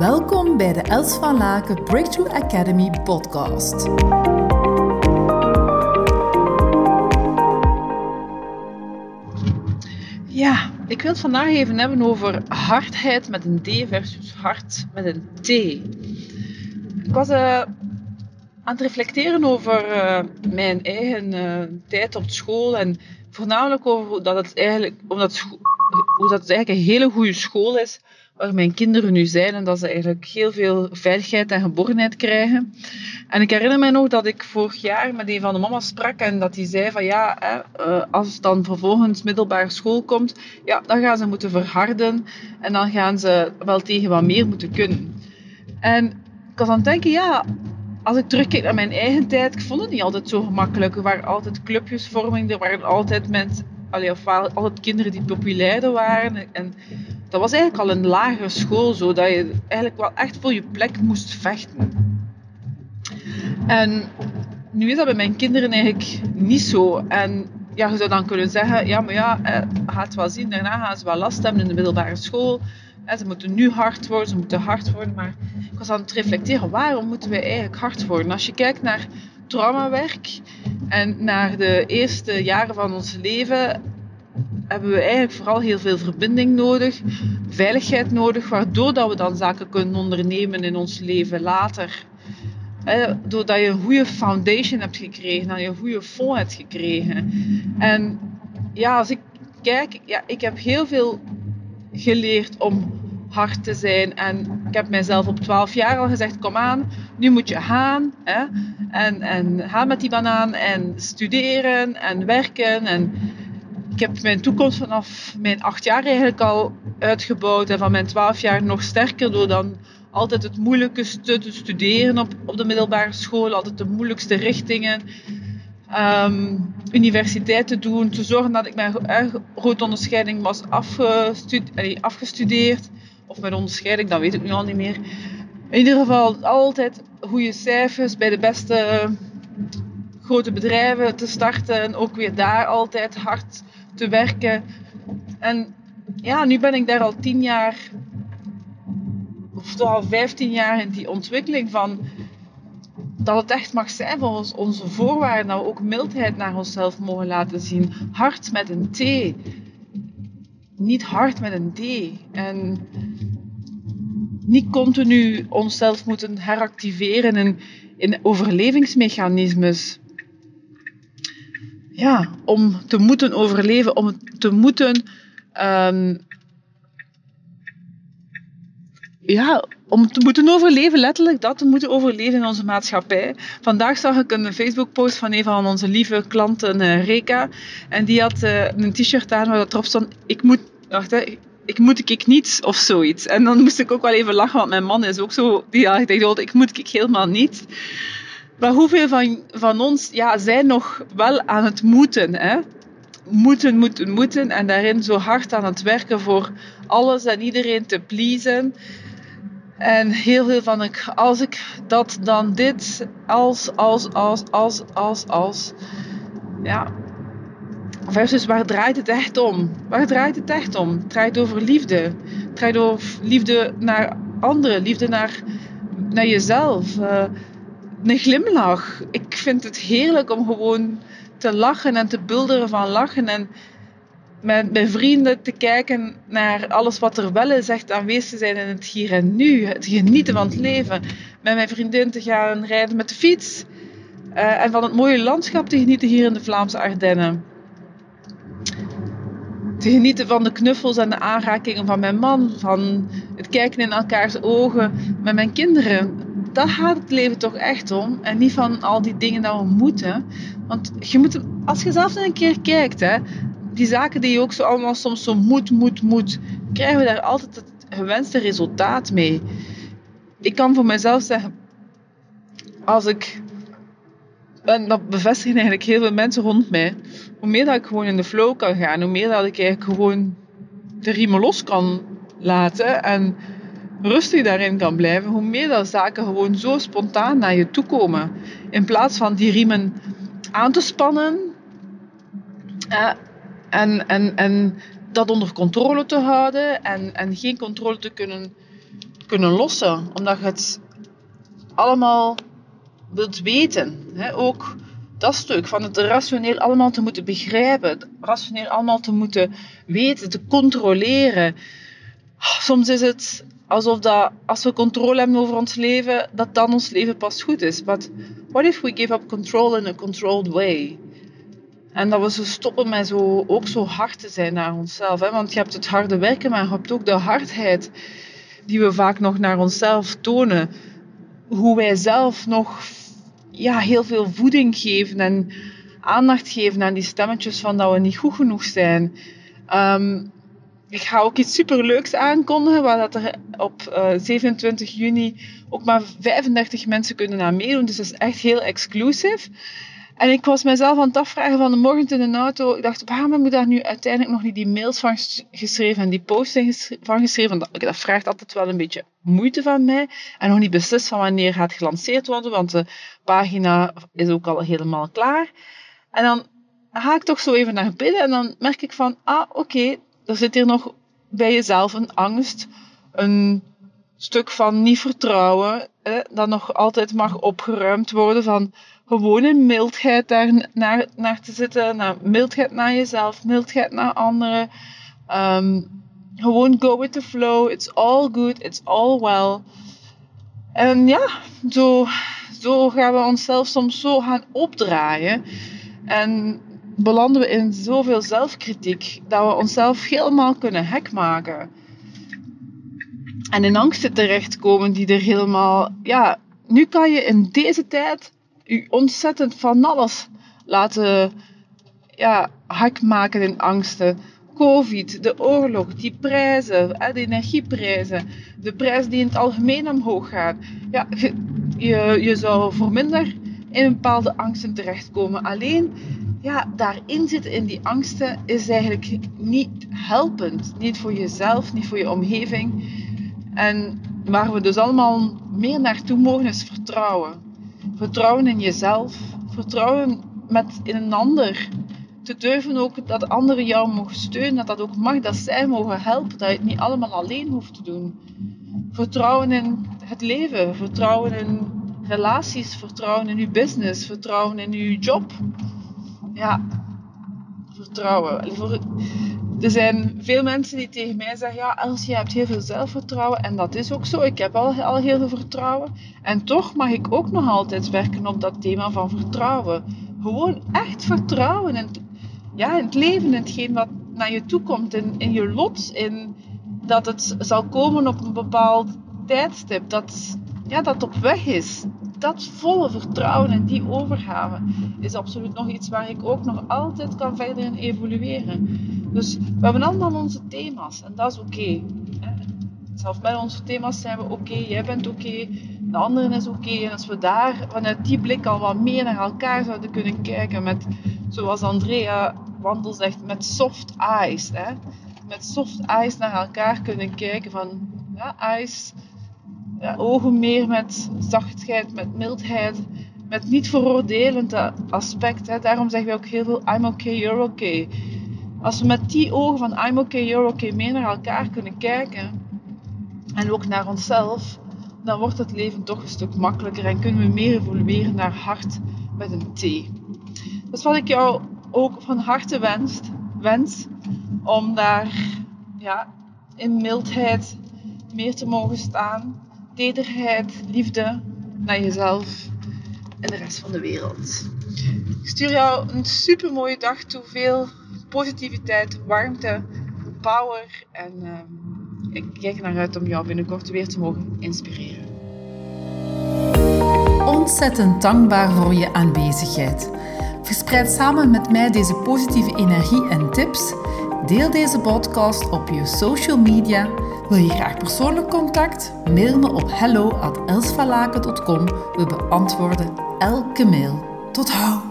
Welkom bij de Els van Laken Breakthrough Academy podcast. Ja, ik wil het vandaag even hebben over hardheid met een D versus hard met een T. Ik was uh, aan het reflecteren over uh, mijn eigen uh, tijd op school en voornamelijk over dat het eigenlijk, omdat hoe dat het eigenlijk een hele goede school is waar mijn kinderen nu zijn en dat ze eigenlijk heel veel veiligheid en geborgenheid krijgen. En ik herinner mij nog dat ik vorig jaar met een van de mama's sprak en dat die zei van ja, hè, uh, als het dan vervolgens middelbare school komt, ja, dan gaan ze moeten verharden en dan gaan ze wel tegen wat meer moeten kunnen. En ik was aan het denken, ja, als ik terugkijk naar mijn eigen tijd, ik vond het niet altijd zo gemakkelijk. Er waren altijd clubjesvorming, er waren altijd mensen, allee, of altijd kinderen die populairder waren. En dat was eigenlijk al een lagere school, zo dat je eigenlijk wel echt voor je plek moest vechten. En nu is dat bij mijn kinderen eigenlijk niet zo. En ja, je zou dan kunnen zeggen, ja, maar ja, eh, gaat wel zien, daarna gaan ze wel last hebben in de middelbare school. Ze moeten nu hard worden, ze moeten hard worden. Maar ik was aan het reflecteren, waarom moeten wij eigenlijk hard worden? Als je kijkt naar traumawerk en naar de eerste jaren van ons leven, hebben we eigenlijk vooral heel veel verbinding nodig, veiligheid nodig, waardoor dat we dan zaken kunnen ondernemen in ons leven later. doordat je een goede foundation hebt gekregen, dat je een goede fond hebt gekregen. En ja, als ik kijk, ja, ik heb heel veel geleerd om hard te zijn. En ik heb mijzelf op 12 jaar al gezegd: kom aan, nu moet je gaan. En, en ga met die banaan en studeren en werken. En ik heb mijn toekomst vanaf mijn 8 jaar eigenlijk al uitgebouwd. En van mijn 12 jaar nog sterker door dan altijd het moeilijkste te studeren op, op de middelbare school. Altijd de moeilijkste richtingen. Um, universiteit te doen, te zorgen dat ik mijn grote onderscheiding was afgestudeerd, afgestudeerd of met onderscheiding, dat weet ik nu al niet meer. In ieder geval altijd goede cijfers bij de beste grote bedrijven te starten. En ook weer daar altijd hard te werken. En ja, nu ben ik daar al tien jaar, of toch al vijftien jaar in die ontwikkeling van dat het echt mag zijn volgens onze voorwaarden, dat we ook mildheid naar onszelf mogen laten zien. Hard met een T niet hard met een D. En niet continu onszelf moeten heractiveren in, in overlevingsmechanismes. Ja, om te moeten overleven, om te moeten. Um, ja, om te moeten overleven, letterlijk dat, te moeten overleven in onze maatschappij. Vandaag zag ik een Facebook-post van een van onze lieve klanten, uh, Reka. En die had uh, een t-shirt aan waar erop stond, ik moet, wacht hè, ik moet ik niets of zoiets. En dan moest ik ook wel even lachen, want mijn man is ook zo, die gezegd, ik moet ik helemaal niet. Maar hoeveel van, van ons ja, zijn nog wel aan het moeten, hè? Moeten, moeten, moeten. En daarin zo hard aan het werken voor alles en iedereen te pleasen. En heel veel van ik, als ik dat, dan dit, als, als, als, als, als, als. Ja. Versus waar draait het echt om? Waar draait het echt om? Het draait over liefde. Het draait over liefde naar anderen, liefde naar, naar jezelf. Uh, een glimlach. Ik vind het heerlijk om gewoon te lachen en te bulderen van lachen. En met mijn vrienden te kijken naar alles wat er wel is, echt aanwezig te zijn in het hier en nu, het genieten van het leven. Met mijn vriendin te gaan rijden met de fiets uh, en van het mooie landschap te genieten hier in de Vlaamse Ardennen. Te genieten van de knuffels en de aanrakingen van mijn man, van het kijken in elkaars ogen met mijn kinderen. Daar gaat het leven toch echt om. En niet van al die dingen dat we moeten. Want je moet, als je zelf een keer kijkt, hè, die zaken die je ook zo allemaal soms zo moet, moet, moet, krijgen we daar altijd het gewenste resultaat mee. Ik kan voor mezelf zeggen, als ik, en dat bevestigen eigenlijk heel veel mensen rond mij, hoe meer dat ik gewoon in de flow kan gaan, hoe meer dat ik eigenlijk gewoon de riemen los kan laten en rustig daarin kan blijven, hoe meer dat zaken gewoon zo spontaan naar je toe komen. In plaats van die riemen aan te spannen, uh, en, en, en dat onder controle te houden en, en geen controle te kunnen kunnen lossen. Omdat je het allemaal wilt weten. Hè? Ook dat stuk van het rationeel allemaal te moeten begrijpen. Het rationeel allemaal te moeten weten, te controleren. Soms is het alsof dat, als we controle hebben over ons leven, dat dan ons leven pas goed is. But what if we give up control in a controlled way? En dat we zo stoppen met zo, ook zo hard te zijn naar onszelf. Hè? Want je hebt het harde werken, maar je hebt ook de hardheid die we vaak nog naar onszelf tonen. Hoe wij zelf nog ja, heel veel voeding geven en aandacht geven aan die stemmetjes van dat we niet goed genoeg zijn. Ehm, ik ga ook iets superleuks aankondigen, waar dat er op uh, eh, 27 juni ook maar 35 mensen kunnen aan meedoen. Dus dat is echt heel exclusief. En ik was mezelf aan het afvragen van de morgen in de auto. Ik dacht, waarom heb ik daar nu uiteindelijk nog niet die mails van geschreven en die posts van geschreven? Dat, dat vraagt altijd wel een beetje moeite van mij. En nog niet beslist van wanneer gaat gelanceerd worden, want de pagina is ook al helemaal klaar. En dan ga ik toch zo even naar binnen en dan merk ik van, ah oké, er zit hier nog bij jezelf een angst, een stuk van niet vertrouwen, dat nog altijd mag opgeruimd worden van gewoon in mildheid daar naar, naar te zitten, naar mildheid naar jezelf, mildheid naar anderen. Um, gewoon go with the flow, it's all good, it's all well. En ja, zo, zo gaan we onszelf soms zo gaan opdraaien. En belanden we in zoveel zelfkritiek dat we onszelf helemaal kunnen hek maken. En in angsten terechtkomen die er helemaal, ja, nu kan je in deze tijd je ontzettend van alles laten ja, hek maken in angsten. Covid, de oorlog, die prijzen, de energieprijzen, de prijs die in het algemeen omhoog gaat. Ja, je, je zou voor minder in bepaalde angsten terechtkomen. Alleen ja, daarin zitten in die angsten is eigenlijk niet helpend. Niet voor jezelf, niet voor je omgeving. En waar we dus allemaal meer naartoe mogen is vertrouwen. Vertrouwen in jezelf. Vertrouwen met in een ander. Te durven ook dat anderen jou mogen steunen. Dat dat ook mag. Dat zij mogen helpen. Dat je het niet allemaal alleen hoeft te doen. Vertrouwen in het leven. Vertrouwen in relaties. Vertrouwen in je business. Vertrouwen in je job ja, vertrouwen. Er zijn veel mensen die tegen mij zeggen: Ja, als je hebt heel veel zelfvertrouwen. En dat is ook zo. Ik heb al, al heel veel vertrouwen. En toch mag ik ook nog altijd werken op dat thema van vertrouwen. Gewoon echt vertrouwen in, ja, in het leven, in hetgeen wat naar je toe komt, in, in je lot, in dat het zal komen op een bepaald tijdstip, dat, ja, dat op weg is dat volle vertrouwen en die overgave is absoluut nog iets waar ik ook nog altijd kan verder in evolueren. Dus we hebben allemaal onze thema's en dat is oké. Zelfs met onze thema's zijn we oké, jij bent oké, de anderen is oké. En als we daar vanuit die blik al wat meer naar elkaar zouden kunnen kijken, met, zoals Andrea Wandel zegt, met soft eyes. Hè? Met soft eyes naar elkaar kunnen kijken van, ja, eyes ja, ogen meer met zachtheid, met mildheid, met niet veroordelend aspect. Hè. Daarom zeggen we ook heel veel I'm okay, you're okay. Als we met die ogen van I'm okay, you're okay meer naar elkaar kunnen kijken en ook naar onszelf, dan wordt het leven toch een stuk makkelijker en kunnen we meer evolueren naar hart met een T. Dus wat ik jou ook van harte wens, wens om daar ja, in mildheid meer te mogen staan tederheid, liefde naar jezelf en de rest van de wereld. Ik stuur jou een super mooie dag toe. Veel positiviteit, warmte, power. En uh, ik kijk naar uit om jou binnenkort weer te mogen inspireren. Ontzettend dankbaar voor je aanwezigheid. Verspreid samen met mij deze positieve energie en tips. Deel deze podcast op je social media wil je graag persoonlijk contact? Mail me op hello@elsvalaken.com. We beantwoorden elke mail. Tot hou!